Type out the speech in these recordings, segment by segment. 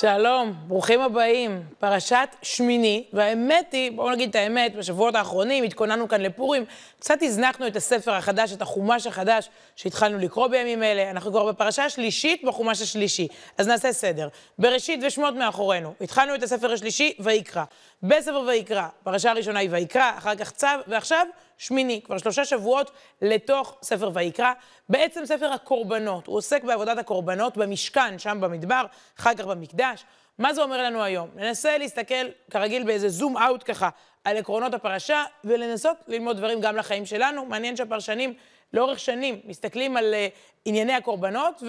שלום, ברוכים הבאים. פרשת שמיני, והאמת היא, בואו נגיד את האמת, בשבועות האחרונים התכוננו כאן לפורים, קצת הזנחנו את הספר החדש, את החומש החדש שהתחלנו לקרוא בימים אלה. אנחנו כבר בפרשה השלישית בחומש השלישי, אז נעשה סדר. בראשית ושמות מאחורינו. התחלנו את הספר השלישי, ויקרא. בספר ויקרא, פרשה הראשונה היא ויקרא, אחר כך צו, ועכשיו שמיני, כבר שלושה שבועות לתוך ספר ויקרא. בעצם ספר הקורבנות, הוא עוסק בעבודת הקורבנות במשכן, שם במדבר, אחר כך במקדש. מה זה אומר לנו היום? ננסה להסתכל, כרגיל, באיזה זום אאוט ככה, על עקרונות הפרשה, ולנסות ללמוד דברים גם לחיים שלנו. מעניין שהפרשנים לאורך שנים מסתכלים על uh, ענייני הקורבנות,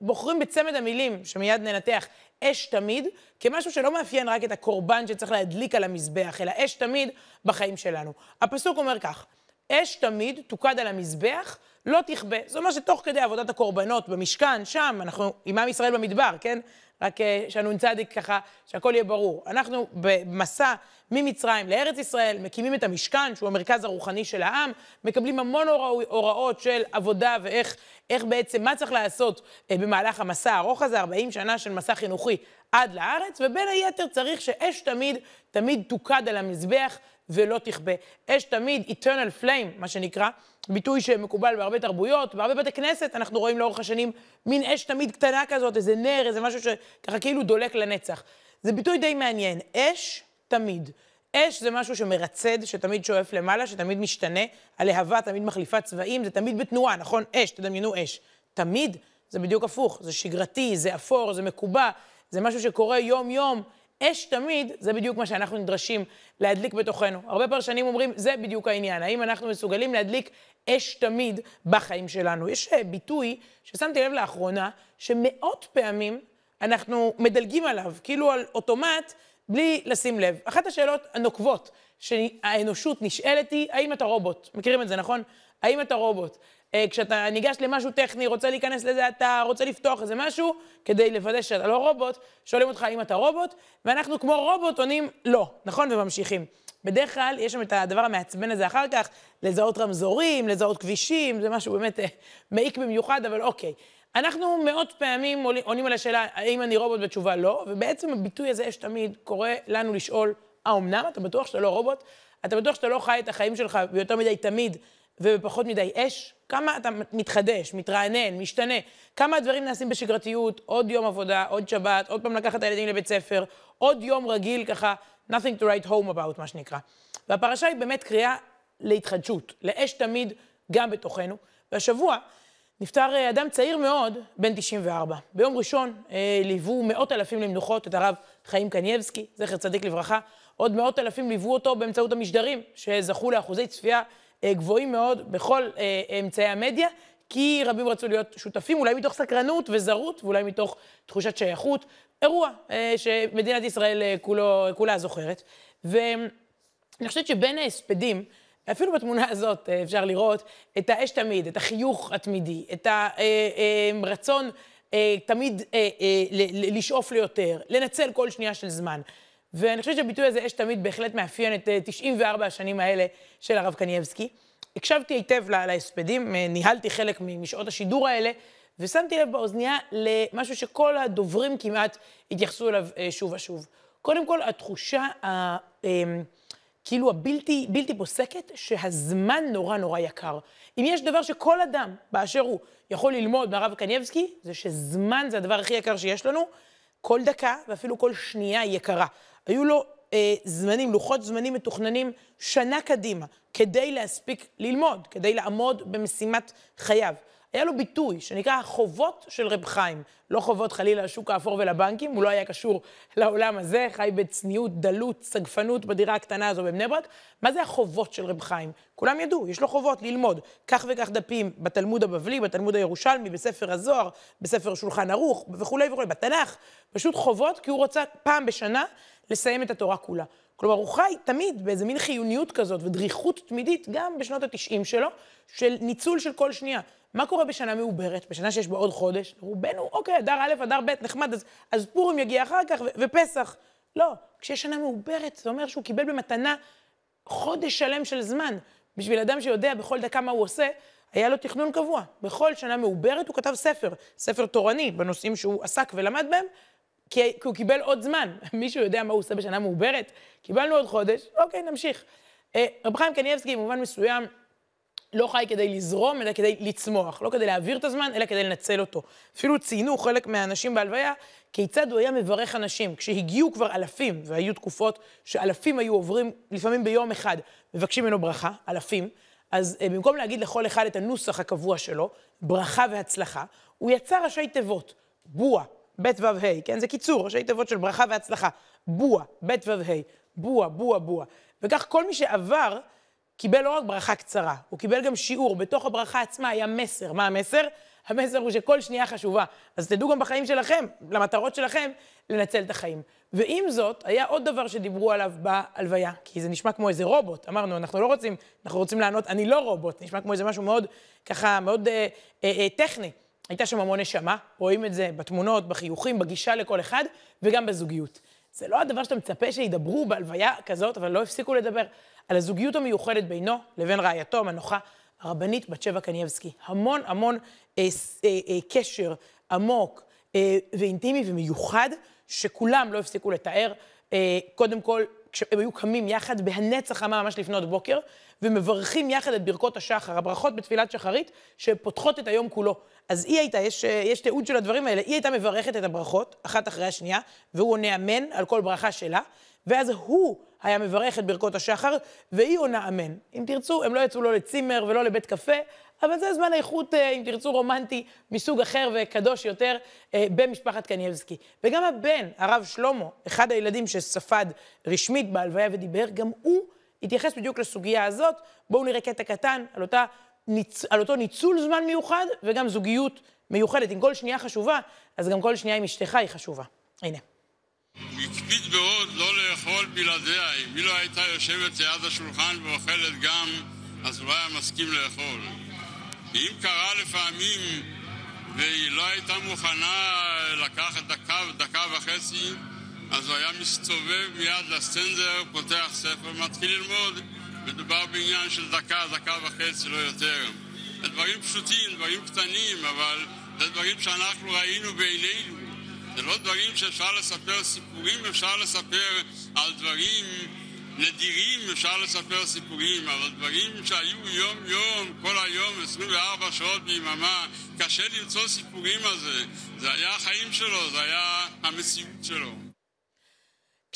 ובוחרים בצמד המילים, שמיד ננתח, אש תמיד, כמשהו שלא מאפיין רק את הקורבן שצריך להדליק על המזבח, אלא אש תמיד בחיים שלנו. הפסוק אומר כך, אש תמיד תוקד על המזבח, לא תכבה. זאת אומרת שתוך כדי עבודת הקורבנות במשכן, שם, אנחנו עם עם ישראל במדבר, כן? רק אה, שהנ"צ ככה, שהכל יהיה ברור. אנחנו במסע ממצרים לארץ ישראל, מקימים את המשכן, שהוא המרכז הרוחני של העם, מקבלים המון הוראות של עבודה ואיך איך בעצם, מה צריך לעשות אה, במהלך המסע הארוך הזה, 40 שנה של מסע חינוכי עד לארץ, ובין היתר צריך שאש תמיד, תמיד תוקד על המזבח ולא תכבה. אש תמיד, eternal flame, מה שנקרא, ביטוי שמקובל בהרבה תרבויות, בהרבה בתי כנסת, אנחנו רואים לאורך השנים מין אש תמיד קטנה כזאת, איזה נר, איזה משהו שככה כאילו דולק לנצח. זה ביטוי די מעניין, אש תמיד. אש זה משהו שמרצד, שתמיד שואף למעלה, שתמיד משתנה. הלהבה תמיד מחליפה צבעים, זה תמיד בתנועה, נכון? אש, תדמיינו אש. תמיד זה בדיוק הפוך, זה שגרתי, זה אפור, זה מקובע, זה משהו שקורה יום-יום. אש תמיד, זה בדיוק מה שאנחנו נדרשים להדליק בתוכנו. הרבה פרשנים אומרים, זה בדיוק העניין. האם אנחנו מסוגלים להדליק אש תמיד בחיים שלנו? יש אה, ביטוי ששמתי לב לאחרונה, שמאות פעמים אנחנו מדלגים עליו, כאילו על אוטומט, בלי לשים לב. אחת השאלות הנוקבות שהאנושות נשאלת היא, האם אתה רובוט? מכירים את זה, נכון? האם אתה רובוט? אה, כשאתה ניגש למשהו טכני, רוצה להיכנס לזה, אתה רוצה לפתוח איזה משהו, כדי לוודא שאתה לא רובוט, שואלים אותך האם אתה רובוט, ואנחנו כמו רובוט עונים לא, נכון? וממשיכים. בדרך כלל יש שם את הדבר המעצבן הזה אחר כך, לזהות רמזורים, לזהות כבישים, זה משהו באמת אה, מעיק במיוחד, אבל אוקיי. אנחנו מאות פעמים עונים על השאלה, האם אני רובוט בתשובה לא, ובעצם הביטוי הזה יש תמיד קורא לנו לשאול, האומנם? אתה בטוח שאתה לא רובוט? אתה בטוח שאתה לא חי את החיים שלך ביותר מדי תמיד ובפחות מדי אש? כמה אתה מתחדש, מתרענן, משתנה? כמה הדברים נעשים בשגרתיות? עוד יום עבודה, עוד שבת, עוד פעם לקחת את הילדים לבית ספר, עוד יום רגיל ככה, nothing to write home about, מה שנקרא. והפרשה היא באמת קריאה להתחדשות, לאש תמיד גם בתוכנו. והשבוע נפטר אה, אדם צעיר מאוד, בן 94. ביום ראשון אה, ליוו מאות אלפים למנוחות את הרב חיים קנייבסקי, זכר צדיק לברכה. עוד מאות אלפים ליוו אותו באמצעות המשדרים, שזכו לאחוזי צפייה גבוהים מאוד בכל אה, אמצעי המדיה, כי רבים רצו להיות שותפים, אולי מתוך סקרנות וזרות, ואולי מתוך תחושת שייכות. אירוע אה, שמדינת ישראל אה, כולו, כולה זוכרת. ואני חושבת שבין ההספדים, אפילו בתמונה הזאת אה, אפשר לראות את האש תמיד, את החיוך התמידי, את הרצון אה, אה, תמיד לשאוף ליותר, לנצל כל שנייה של זמן. ואני חושבת שהביטוי הזה, אש תמיד, בהחלט מאפיין את 94 השנים האלה של הרב קנייבסקי. הקשבתי היטב להספדים, ניהלתי חלק משעות השידור האלה, ושמתי לב באוזנייה למשהו שכל הדוברים כמעט התייחסו אליו שוב ושוב. קודם כל, התחושה ה... כאילו הבלתי בלתי פוסקת, שהזמן נורא נורא יקר. אם יש דבר שכל אדם באשר הוא יכול ללמוד מהרב קנייבסקי, זה שזמן זה הדבר הכי יקר שיש לנו. כל דקה ואפילו כל שנייה היא יקרה. היו לו אה, זמנים, לוחות זמנים מתוכננים שנה קדימה, כדי להספיק ללמוד, כדי לעמוד במשימת חייו. היה לו ביטוי שנקרא החובות של רב חיים. לא חובות חלילה לשוק האפור ולבנקים, הוא לא היה קשור לעולם הזה, חי בצניעות, דלות, סגפנות בדירה הקטנה הזו בבני ברק. מה זה החובות של רב חיים? כולם ידעו, יש לו חובות ללמוד כך וכך דפים בתלמוד הבבלי, בתלמוד הירושלמי, בספר הזוהר, בספר שולחן ערוך וכולי וכולי, בתנ"ך. פשוט חובות, כי הוא רוצה פעם בשנה לסיים את התורה כולה. כלומר, הוא חי תמיד באיזה מין חיוניות כזאת ודריכות תמידית, גם בשנות התשעים שלו, של ניצול של כל שנייה. מה קורה בשנה מעוברת, בשנה שיש בה עוד חודש? רובנו, אוקיי, אדר א', אדר ב', נחמד, אז, אז פורים יגיע אחר כך, ו- ופסח. לא, כשיש שנה מעוברת, זה אומר שהוא קיבל במתנה חודש שלם של זמן. בשביל אדם שיודע בכל דקה מה הוא עושה, היה לו תכנון קבוע. בכל שנה מעוברת הוא כתב ספר, ספר תורני, בנושאים שהוא עסק ולמד בהם, כי, כי הוא קיבל עוד זמן. מישהו יודע מה הוא עושה בשנה מעוברת? קיבלנו עוד חודש, אוקיי, נמשיך. אה, רב חיים קניאבסקי, במובן מסוים, לא חי כדי לזרום, אלא כדי לצמוח. לא כדי להעביר את הזמן, אלא כדי לנצל אותו. אפילו ציינו חלק מהאנשים בהלוויה, כיצד הוא היה מברך אנשים. כשהגיעו כבר אלפים, והיו תקופות שאלפים היו עוברים, לפעמים ביום אחד, מבקשים ממנו ברכה, אלפים, אז אה, במקום להגיד לכל אחד את הנוסח הקבוע שלו, ברכה והצלחה, הוא יצר ראשי תיבות, בועה, ב' ו' ה', כן? זה קיצור, ראשי תיבות של ברכה והצלחה. בועה, ב' ו' ה', בועה, בועה, בועה. וכך כל מי שעבר, קיבל לא רק ברכה קצרה, הוא קיבל גם שיעור. בתוך הברכה עצמה היה מסר. מה המסר? המסר הוא שכל שנייה חשובה. אז תדעו גם בחיים שלכם, למטרות שלכם, לנצל את החיים. ועם זאת, היה עוד דבר שדיברו עליו בהלוויה, כי זה נשמע כמו איזה רובוט. אמרנו, אנחנו לא רוצים, אנחנו רוצים לענות, אני לא רובוט. נשמע כמו איזה משהו מאוד, ככה, מאוד אה, אה, אה, טכני. הייתה שם המון נשמה, רואים את זה בתמונות, בחיוכים, בגישה לכל אחד, וגם בזוגיות. זה לא הדבר שאתה מצפה שידברו בהלוויה כזאת, אבל לא הפסיקו לדבר על הזוגיות המיוחדת בינו לבין רעייתו המנוחה, הרבנית בת שבע קנייבסקי. המון המון אה, אה, אה, קשר עמוק אה, ואינטימי ומיוחד, שכולם לא הפסיקו לתאר. אה, קודם כל, כשהם היו קמים יחד בהנץ החמה ממש לפנות בוקר, ומברכים יחד את ברכות השחר, הברכות בתפילת שחרית, שפותחות את היום כולו. אז היא הייתה, יש, יש תיעוד של הדברים האלה, היא הייתה מברכת את הברכות, אחת אחרי השנייה, והוא עונה אמן על כל ברכה שלה, ואז הוא היה מברך את ברכות השחר, והיא עונה אמן. אם תרצו, הם לא יצאו לא לצימר ולא לבית קפה, אבל זה זמן איכות, אה, אם תרצו, רומנטי, מסוג אחר וקדוש יותר, אה, במשפחת קניבסקי. וגם הבן, הרב שלמה, אחד הילדים שספד רשמית בהלוויה ודיבר, גם הוא התייחס בדיוק לסוגיה הזאת. בואו נראה קטע קטן על, אותה, על אותו ניצול זמן מיוחד וגם זוגיות מיוחדת. אם כל שנייה חשובה, אז גם כל שנייה עם אשתך היא חשובה. הנה. הוא הקפיד מאוד לא לאכול בלעדיה. אם היא לא הייתה יושבת ליד השולחן ואוכלת גם, אז הוא לא היה מסכים לאכול. ואם קרה לפעמים והיא לא הייתה מוכנה לקחת דקה, דקה וחצי, אז הוא היה מסתובב מיד לסטנדר, פותח ספר, מתחיל ללמוד. מדובר בעניין של דקה, דקה וחצי, לא יותר. זה דברים פשוטים, דברים קטנים, אבל זה דברים שאנחנו ראינו בעינינו. זה לא דברים שאפשר לספר סיפורים, אפשר לספר על דברים נדירים, אפשר לספר סיפורים, אבל דברים שהיו יום-יום, כל היום, 24 שעות ביממה, קשה למצוא סיפורים על זה. זה היה החיים שלו, זה היה המציאות שלו.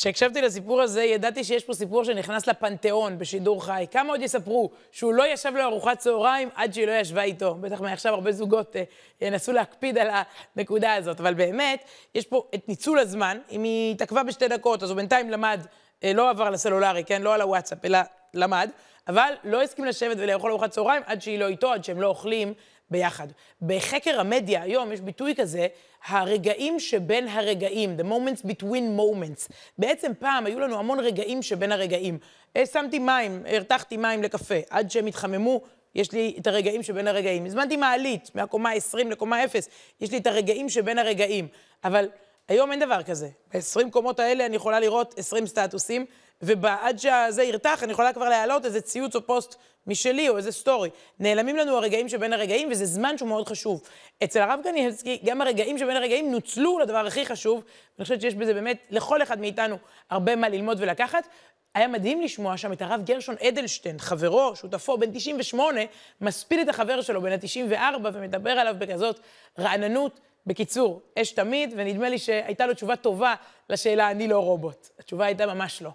כשהקשבתי לסיפור הזה, ידעתי שיש פה סיפור שנכנס לפנתיאון בשידור חי. כמה עוד יספרו שהוא לא ישב לארוחת צהריים עד שהיא לא ישבה איתו? בטח מעכשיו הרבה זוגות אה, ינסו להקפיד על הנקודה הזאת. אבל באמת, יש פה את ניצול הזמן. אם היא התעכבה בשתי דקות, אז הוא בינתיים למד, אה, לא עבר לסלולרי, כן? לא על הוואטסאפ, אלא למד, אבל לא הסכים לשבת ולאכול ארוחת צהריים עד שהיא לא איתו, עד שהם לא אוכלים ביחד. בחקר המדיה היום יש ביטוי כזה, הרגעים שבין הרגעים, the moments between moments. בעצם פעם היו לנו המון רגעים שבין הרגעים. אה, שמתי מים, הרתחתי מים לקפה, עד שהם התחממו, יש לי את הרגעים שבין הרגעים. הזמנתי מעלית מהקומה 20 לקומה 0, יש לי את הרגעים שבין הרגעים. אבל היום אין דבר כזה. ב-20 קומות האלה אני יכולה לראות 20 סטטוסים, ועד שזה ירתח, אני יכולה כבר להעלות איזה ציוץ או פוסט משלי או איזה סטורי. נעלמים לנו הרגעים שבין הרגעים, וזה זמן שהוא מאוד חשוב. אצל הרב קניאבסקי, גם הרגעים שבין הרגעים נוצלו לדבר הכי חשוב, ואני חושבת שיש בזה באמת, לכל אחד מאיתנו, הרבה מה ללמוד ולקחת. היה מדהים לשמוע שם את הרב גרשון אדלשטיין, חברו, שותפו, בן 98, מספיד את החבר שלו, בן ה-94, ומדבר עליו בכזאת רעננות. בקיצור, אש תמיד, ונדמה לי שהייתה לו תשובה טובה לשאלה, אני לא רובוט. התשובה הייתה ממש לא.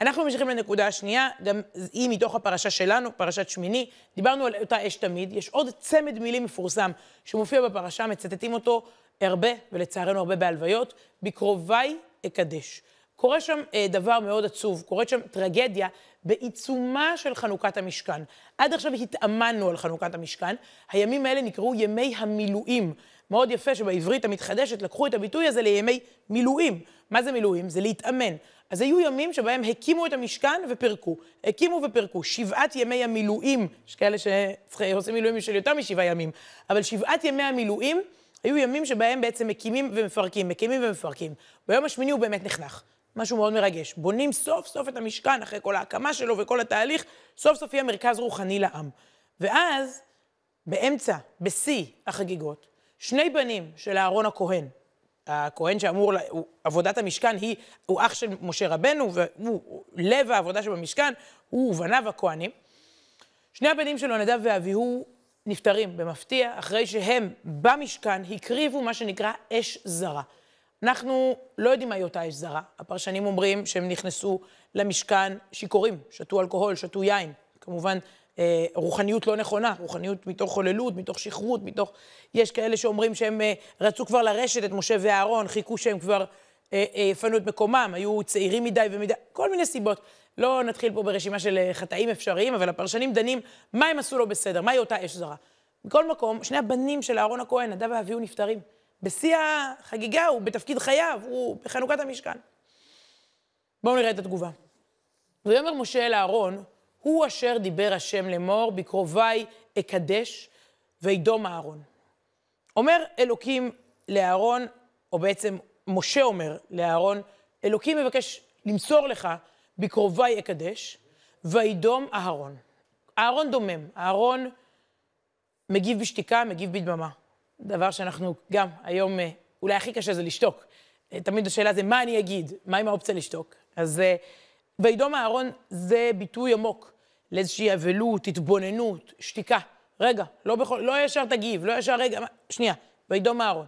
אנחנו ממשיכים לנקודה השנייה, גם היא מתוך הפרשה שלנו, פרשת שמיני. דיברנו על אותה אש תמיד. יש עוד צמד מילים מפורסם שמופיע בפרשה, מצטטים אותו הרבה, ולצערנו הרבה בהלוויות, בקרוביי אקדש. קורה שם אה, דבר מאוד עצוב, קורית שם טרגדיה בעיצומה של חנוכת המשכן. עד עכשיו התאמנו על חנוכת המשכן, הימים האלה נקראו ימי המילואים. מאוד יפה שבעברית המתחדשת לקחו את הביטוי הזה לימי מילואים. מה זה מילואים? זה להתאמן. אז היו ימים שבהם הקימו את המשכן ופירקו. הקימו ופירקו. שבעת ימי המילואים, יש כאלה שעושים מילואים של יותר משבעה ימים, אבל שבעת ימי המילואים היו ימים שבהם בעצם מקימים ומפרקים, מקימים ומפרקים. ביום השמיני הוא באמת נחנך. משהו מאוד מרגש. בונים סוף סוף את המשכן, אחרי כל ההקמה שלו וכל התהליך, סוף סוף יהיה מרכז רוחני לעם. ואז, באמצע, בשיא החגיגות, שני בנים של אהרון הכהן, הכהן שאמור, עבודת המשכן היא, הוא אח של משה רבנו, והוא לב העבודה שבמשכן, הוא ובניו הכהנים. שני הבנים שלו, נדב ואביהו, נפטרים במפתיע, אחרי שהם במשכן הקריבו מה שנקרא אש זרה. אנחנו לא יודעים מהי אותה אש זרה. הפרשנים אומרים שהם נכנסו למשכן שיכורים, שתו אלכוהול, שתו יין. כמובן, אה, רוחניות לא נכונה, רוחניות מתוך חוללות, מתוך שכרות, מתוך... יש כאלה שאומרים שהם אה, רצו כבר לרשת את משה ואהרון, חיכו שהם כבר אה, יפנו את מקומם, היו צעירים מדי ומדי, כל מיני סיבות. לא נתחיל פה ברשימה של חטאים אפשריים, אבל הפרשנים דנים מה הם עשו לא בסדר, מהי אותה אש זרה. מכל מקום, שני הבנים של אהרון הכהן, נדב ואביהו נפטרים. בשיא החגיגה, הוא בתפקיד חייו, הוא בחנוכת המשכן. בואו נראה את התגובה. ויאמר משה אל אהרון, הוא אשר דיבר השם לאמור, בקרובי אקדש, וידום אהרון. אומר אלוקים לאהרון, או בעצם משה אומר לאהרון, אלוקים מבקש למסור לך בקרובי אקדש, וידום אהרון. אהרון דומם, אהרון מגיב בשתיקה, מגיב בדממה. דבר שאנחנו גם היום, אה, אולי הכי קשה זה לשתוק. אה, תמיד השאלה זה מה אני אגיד, מה עם האופציה לשתוק? אז אה, וידום אהרון זה ביטוי עמוק לאיזושהי אבלות, התבוננות, שתיקה. רגע, לא, בכל, לא ישר תגיב, לא ישר רגע, שנייה, וידום אהרון.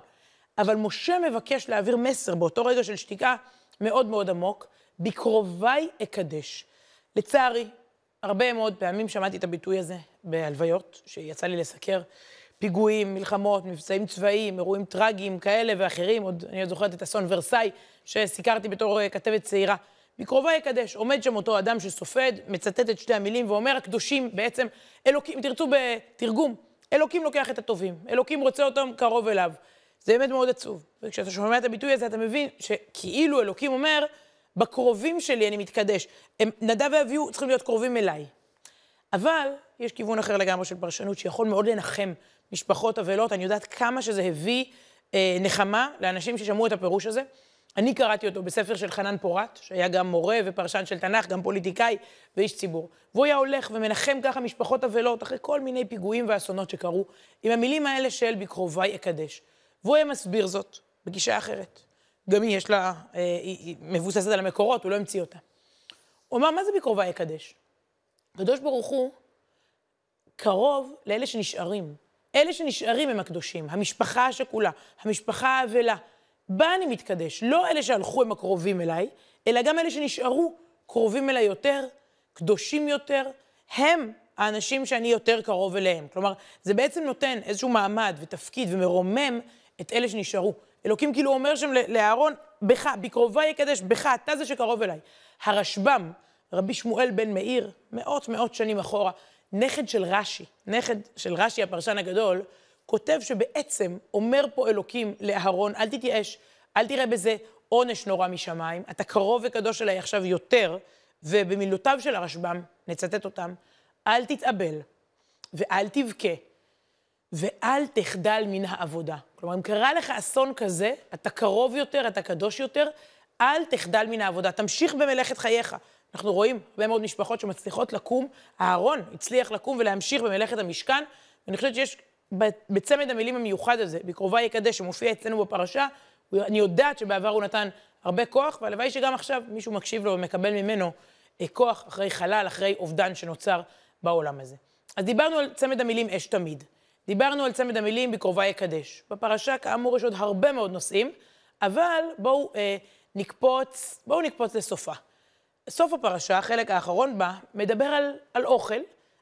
אבל משה מבקש להעביר מסר באותו רגע של שתיקה מאוד מאוד עמוק, בקרוביי אקדש. לצערי, הרבה מאוד פעמים שמעתי את הביטוי הזה בהלוויות, שיצא לי לסקר. פיגועים, מלחמות, מבצעים צבאיים, אירועים טרגיים כאלה ואחרים. עוד, אני עוד זוכרת את אסון ורסאי, שסיקרתי בתור uh, כתבת צעירה. בקרובי יקדש, עומד שם אותו אדם שסופד, מצטט את שתי המילים ואומר, הקדושים בעצם, אלוקים, תרצו בתרגום, אלוקים לוקח את הטובים, אלוקים רוצה אותם קרוב אליו. זה באמת מאוד עצוב. וכשאתה שומע את הביטוי הזה, אתה מבין שכאילו אלוקים אומר, בקרובים שלי אני מתקדש. הם, נדב ואביהו צריכים להיות קרובים אליי. אבל יש כיוון אחר לגמרי של פרשנות שיכול מאוד לנחם משפחות אבלות. אני יודעת כמה שזה הביא אה, נחמה לאנשים ששמעו את הפירוש הזה. אני קראתי אותו בספר של חנן פורת, שהיה גם מורה ופרשן של תנ"ך, גם פוליטיקאי ואיש ציבור. והוא היה הולך ומנחם ככה משפחות אבלות אחרי כל מיני פיגועים ואסונות שקרו, עם המילים האלה של בקרובי אקדש. והוא היה מסביר זאת בגישה אחרת. גם היא יש לה, אה, היא מבוססת על המקורות, הוא לא המציא אותה. הוא אמר, מה זה בקרובי אקדש? הקדוש ברוך הוא קרוב לאלה שנשארים. אלה שנשארים הם הקדושים, המשפחה השכולה, המשפחה האבלה. בה אני מתקדש. לא אלה שהלכו הם הקרובים אליי, אלא גם אלה שנשארו קרובים אליי יותר, קדושים יותר, הם האנשים שאני יותר קרוב אליהם. כלומר, זה בעצם נותן איזשהו מעמד ותפקיד ומרומם את אלה שנשארו. אלוקים כאילו אומר שם לאהרון, בך, בקרובי יקדש, בך, אתה זה שקרוב אליי. הרשב"ם, רבי שמואל בן מאיר, מאות מאות שנים אחורה, נכד של רש"י, נכד של רש"י הפרשן הגדול, כותב שבעצם אומר פה אלוקים לאהרון, אל תתייאש, אל תראה בזה עונש נורא משמיים, אתה קרוב וקדוש אליי עכשיו יותר, ובמילותיו של הרשב"ם, נצטט אותם, אל תתאבל ואל תבכה ואל תחדל מן העבודה. כלומר, אם קרה לך אסון כזה, אתה קרוב יותר, אתה קדוש יותר, אל תחדל מן העבודה, תמשיך במלאכת חייך. אנחנו רואים הרבה מאוד משפחות שמצליחות לקום, אהרון הצליח לקום ולהמשיך במלאכת המשכן, ואני חושבת שיש בצמד המילים המיוחד הזה, בקרובה יקדש, שמופיע אצלנו בפרשה, אני יודעת שבעבר הוא נתן הרבה כוח, והלוואי שגם עכשיו מישהו מקשיב לו ומקבל ממנו אה, כוח אחרי חלל, אחרי אובדן שנוצר בעולם הזה. אז דיברנו על צמד המילים אש תמיד. דיברנו על צמד המילים בקרובה יקדש. בפרשה, כאמור, יש עוד הרבה מאוד נושאים, אבל בואו אה, נקפוץ, בואו נקפוץ לסופה. סוף הפרשה, החלק האחרון בה, מדבר על, על אוכל,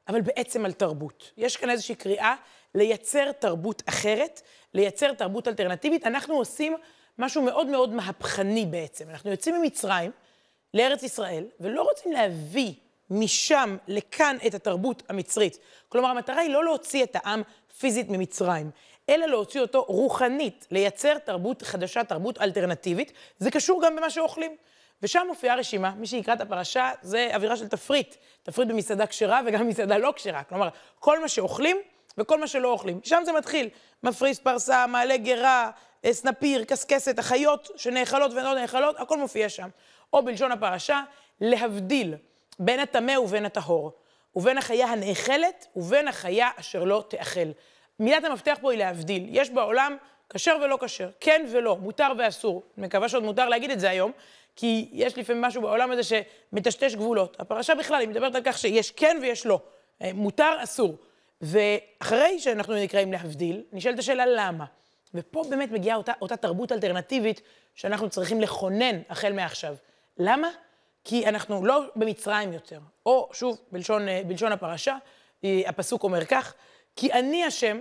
אבל בעצם על תרבות. יש כאן איזושהי קריאה לייצר תרבות אחרת, לייצר תרבות אלטרנטיבית. אנחנו עושים משהו מאוד מאוד מהפכני בעצם. אנחנו יוצאים ממצרים לארץ ישראל, ולא רוצים להביא משם לכאן את התרבות המצרית. כלומר, המטרה היא לא להוציא את העם פיזית ממצרים, אלא להוציא אותו רוחנית, לייצר תרבות חדשה, תרבות אלטרנטיבית. זה קשור גם במה שאוכלים. ושם מופיעה רשימה, מי שיקרא את הפרשה, זה אווירה של תפריט. תפריט במסעדה כשרה וגם במסעדה לא כשרה. כלומר, כל מה שאוכלים וכל מה שלא אוכלים. שם זה מתחיל. מפריס, פרסה, מעלה גרה, אה, סנפיר, קסקסת, החיות שנאכלות ולא נאכלות, הכל מופיע שם. או בלשון הפרשה, להבדיל בין הטמא ובין הטהור, ובין החיה הנאכלת ובין החיה אשר לא תאכל. מילת המפתח פה היא להבדיל. יש בעולם כשר ולא כשר, כן ולא, מותר ואסור. מקווה שעוד מותר להגיד את זה היום, כי יש לפעמים משהו בעולם הזה שמטשטש גבולות. הפרשה בכלל, היא מדברת על כך שיש כן ויש לא. אה, מותר, אסור. ואחרי שאנחנו נקראים להבדיל, נשאלת השאלה למה. ופה באמת מגיעה אותה, אותה תרבות אלטרנטיבית שאנחנו צריכים לכונן החל מעכשיו. למה? כי אנחנו לא במצרים יותר. או, שוב, בלשון, אה, בלשון הפרשה, אה, הפסוק אומר כך, כי אני השם,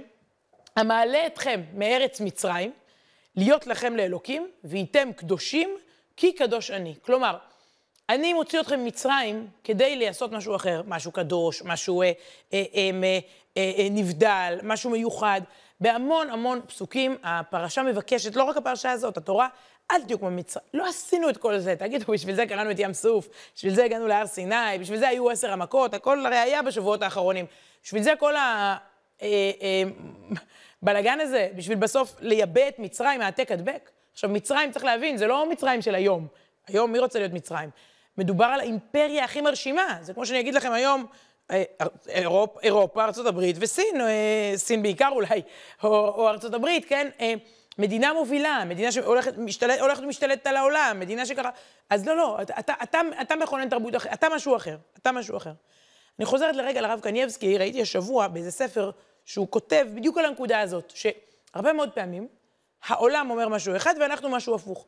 המעלה אתכם מארץ מצרים, להיות לכם לאלוקים, והייתם קדושים, כי קדוש אני. כלומר, אני מוציא אתכם ממצרים כדי לעשות משהו אחר, משהו קדוש, משהו אה, אה, אה, אה, אה, נבדל, משהו מיוחד. בהמון המון פסוקים הפרשה מבקשת, לא רק הפרשה הזאת, התורה, אל תהיו כמו מצרים. לא עשינו את כל זה, תגידו, בשביל זה קראנו את ים סוף, בשביל זה הגענו להר סיני, בשביל זה היו עשר המכות, הכל הרי היה בשבועות האחרונים. בשביל זה כל הבלגן אה, אה, הזה, בשביל בסוף לייבא את מצרים מהעתק הדבק. עכשיו, מצרים, צריך להבין, זה לא מצרים של היום. היום, מי רוצה להיות מצרים? מדובר על האימפריה הכי מרשימה. זה כמו שאני אגיד לכם היום, אה, אירופ, אירופה, ארה"ב וסין, סין בעיקר אולי, או, או ארה"ב, כן? מדינה מובילה, מדינה שהולכת משתלט, ומשתלטת על העולם, מדינה שככה... אז לא, לא, אתה, אתה, אתה, אתה מכונן תרבות אחרת, אתה משהו אחר, אתה משהו אחר. אני חוזרת לרגע לרב קנייבסקי, ראיתי השבוע באיזה ספר שהוא כותב בדיוק על הנקודה הזאת, שהרבה מאוד פעמים העולם אומר משהו אחד ואנחנו משהו הפוך.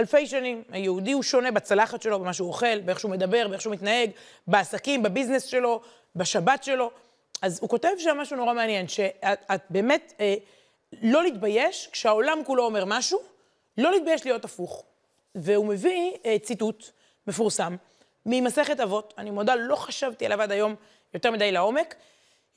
אלפי שנים היהודי הוא שונה בצלחת שלו, במה שהוא אוכל, באיך שהוא מדבר, באיך שהוא מתנהג, בעסקים, בביזנס שלו, בשבת שלו. אז הוא כותב שם משהו נורא מעניין, שאת באמת אה, לא להתבייש כשהעולם כולו אומר משהו, לא להתבייש להיות הפוך. והוא מביא אה, ציטוט מפורסם ממסכת אבות, אני מודה, לא חשבתי עליו עד היום יותר מדי לעומק.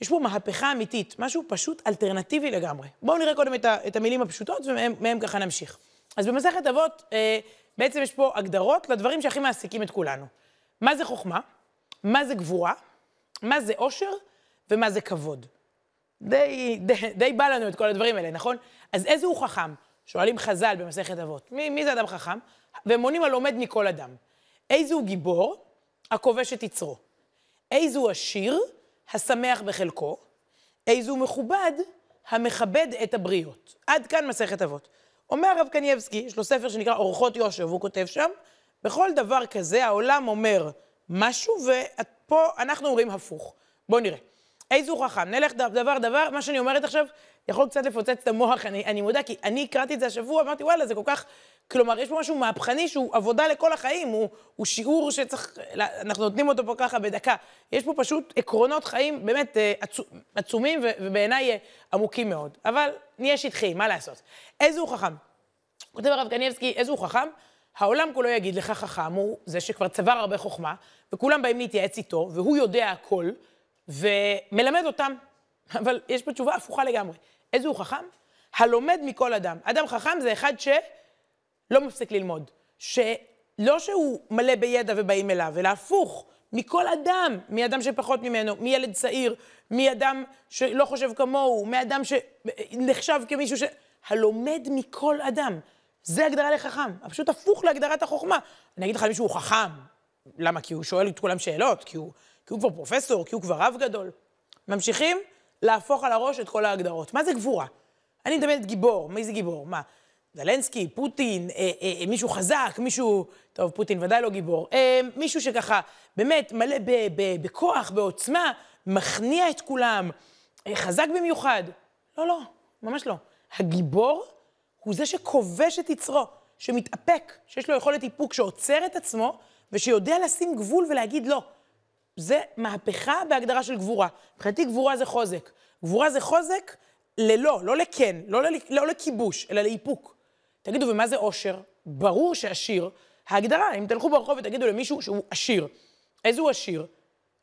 יש פה מהפכה אמיתית, משהו פשוט אלטרנטיבי לגמרי. בואו נראה קודם את, ה, את המילים הפשוטות ומהם ככה נמשיך. אז במסכת אבות, אה, בעצם יש פה הגדרות לדברים שהכי מעסיקים את כולנו. מה זה חוכמה? מה זה גבורה? מה זה עושר? ומה זה כבוד? די, די, די בא לנו את כל הדברים האלה, נכון? אז איזה הוא חכם? שואלים חז"ל במסכת אבות. מי, מי זה אדם חכם? והם עונים הלומד מכל אדם. איזה הוא גיבור? הכובש את יצרו. איזה הוא עשיר? השמח בחלקו. איזה הוא מכובד? המכבד את הבריות. עד כאן מסכת אבות. אומר הרב קנייבסקי, יש לו ספר שנקרא אורחות יושב, והוא כותב שם, בכל דבר כזה העולם אומר משהו, ופה אנחנו אומרים הפוך. בואו נראה. איזה הוא חכם? נלך דבר דבר, מה שאני אומרת עכשיו יכול קצת לפוצץ את המוח, אני, אני מודה, כי אני הקראתי את זה השבוע, אמרתי, וואלה, זה כל כך... כלומר, יש פה משהו מהפכני שהוא עבודה לכל החיים, הוא, הוא שיעור שצריך, אנחנו נותנים אותו פה ככה בדקה. יש פה פשוט עקרונות חיים באמת אה, עצומים ובעיניי אה, עמוקים מאוד. אבל נהיה שטחיים, מה לעשות? איזה הוא חכם? כותב הרב קניבסקי, איזה הוא חכם? העולם כולו יגיד לך חכם, הוא זה שכבר צבר הרבה חוכמה, וכולם באים להתייעץ איתו, והוא יודע הכל, ומלמד אותם. אבל יש פה תשובה הפוכה לגמרי. איזה הוא חכם? הלומד מכל אדם. אדם חכם זה אחד שלא מפסיק ללמוד. שלא שהוא מלא בידע ובאים אליו, אלא הפוך. מכל אדם, מאדם שפחות ממנו, מילד צעיר, מאדם שלא חושב כמוהו, מאדם שנחשב כמישהו ש... הלומד מכל אדם. זה הגדרה לחכם, פשוט הפוך להגדרת החוכמה. אני אגיד לך מישהו הוא חכם, למה? כי הוא שואל את כולם שאלות, כי הוא, כי הוא כבר פרופסור, כי הוא כבר רב גדול. ממשיכים להפוך על הראש את כל ההגדרות. מה זה גבורה? אני מדמיינת גיבור, מי זה גיבור? מה? זלנסקי, פוטין, אה, אה, אה, מישהו חזק, מישהו, טוב, פוטין ודאי לא גיבור, אה, מישהו שככה באמת מלא ב, ב, בכוח, בעוצמה, מכניע את כולם, אה, חזק במיוחד. לא, לא, ממש לא. הגיבור הוא זה שכובש את יצרו, שמתאפק, שיש לו יכולת איפוק, שעוצר את עצמו, ושיודע לשים גבול ולהגיד לא. זה מהפכה בהגדרה של גבורה. מבחינתי גבורה זה חוזק. גבורה זה חוזק ללא, לא לכן, לא, ל, לא לכיבוש, אלא לאיפוק. תגידו, ומה זה עושר? ברור שעשיר, ההגדרה, אם תלכו ברחוב ותגידו למישהו שהוא עשיר, איזה הוא עשיר?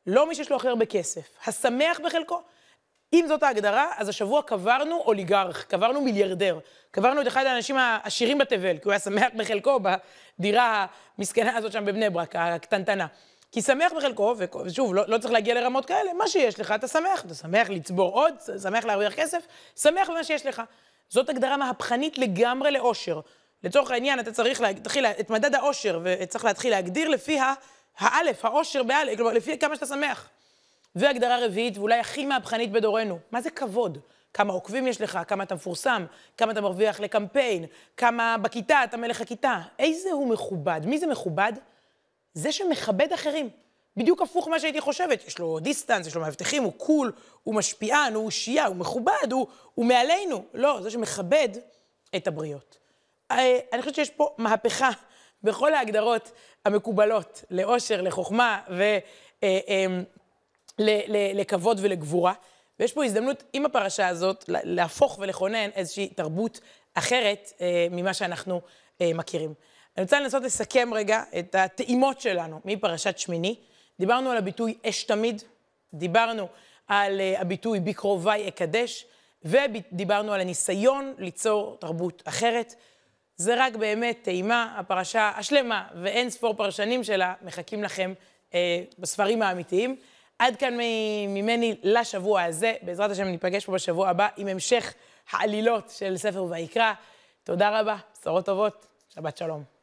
לא מי שיש לו הכי הרבה כסף, השמח בחלקו. אם זאת ההגדרה, אז השבוע קברנו אוליגרך, קברנו מיליארדר, קברנו את אחד האנשים העשירים בתבל, כי הוא היה שמח בחלקו בדירה המסכנה הזאת שם בבני ברק, הקטנטנה. כי שמח בחלקו, ושוב, לא, לא צריך להגיע לרמות כאלה, מה שיש לך, אתה שמח. אתה שמח לצבור עוד, שמח להרוויח כסף, שמח במה שיש לך. זאת הגדרה מהפכנית לגמרי לאושר. לצורך העניין, אתה צריך להתחיל את מדד האושר, וצריך להתחיל להגדיר לפי האלף, האושר באלף, כלומר, לפי כמה שאתה שמח. והגדרה רביעית, ואולי הכי מהפכנית בדורנו, מה זה כבוד? כמה עוקבים יש לך, כמה אתה מפורסם, כמה אתה מרוויח לקמפיין, כמה בכיתה אתה מלך הכיתה. איזה הוא מכובד? מי זה מכובד? זה שמכבד אחרים. בדיוק הפוך ממה שהייתי חושבת. יש לו distance, יש לו מאבטחים, הוא cool, הוא משפיען, הוא אושייה, הוא מכובד, הוא, הוא מעלינו. לא, זה שמכבד את הבריות. אה, אני חושבת שיש פה מהפכה בכל ההגדרות המקובלות לאושר, לחוכמה ולכבוד אה, אמ, ולגבורה. ויש פה הזדמנות עם הפרשה הזאת להפוך ולכונן איזושהי תרבות אחרת אה, ממה שאנחנו מכירים. אני רוצה לנסות לסכם רגע את הטעימות שלנו מפרשת שמיני. דיברנו על הביטוי אש תמיד, דיברנו על uh, הביטוי בקרוביי אקדש, ודיברנו על הניסיון ליצור תרבות אחרת. זה רק באמת טעימה, הפרשה השלמה ואין ספור פרשנים שלה מחכים לכם uh, בספרים האמיתיים. עד כאן ממני לשבוע הזה. בעזרת השם ניפגש פה בשבוע הבא עם המשך העלילות של ספר ויקרא. תודה רבה, בשורות טובות, שבת שלום.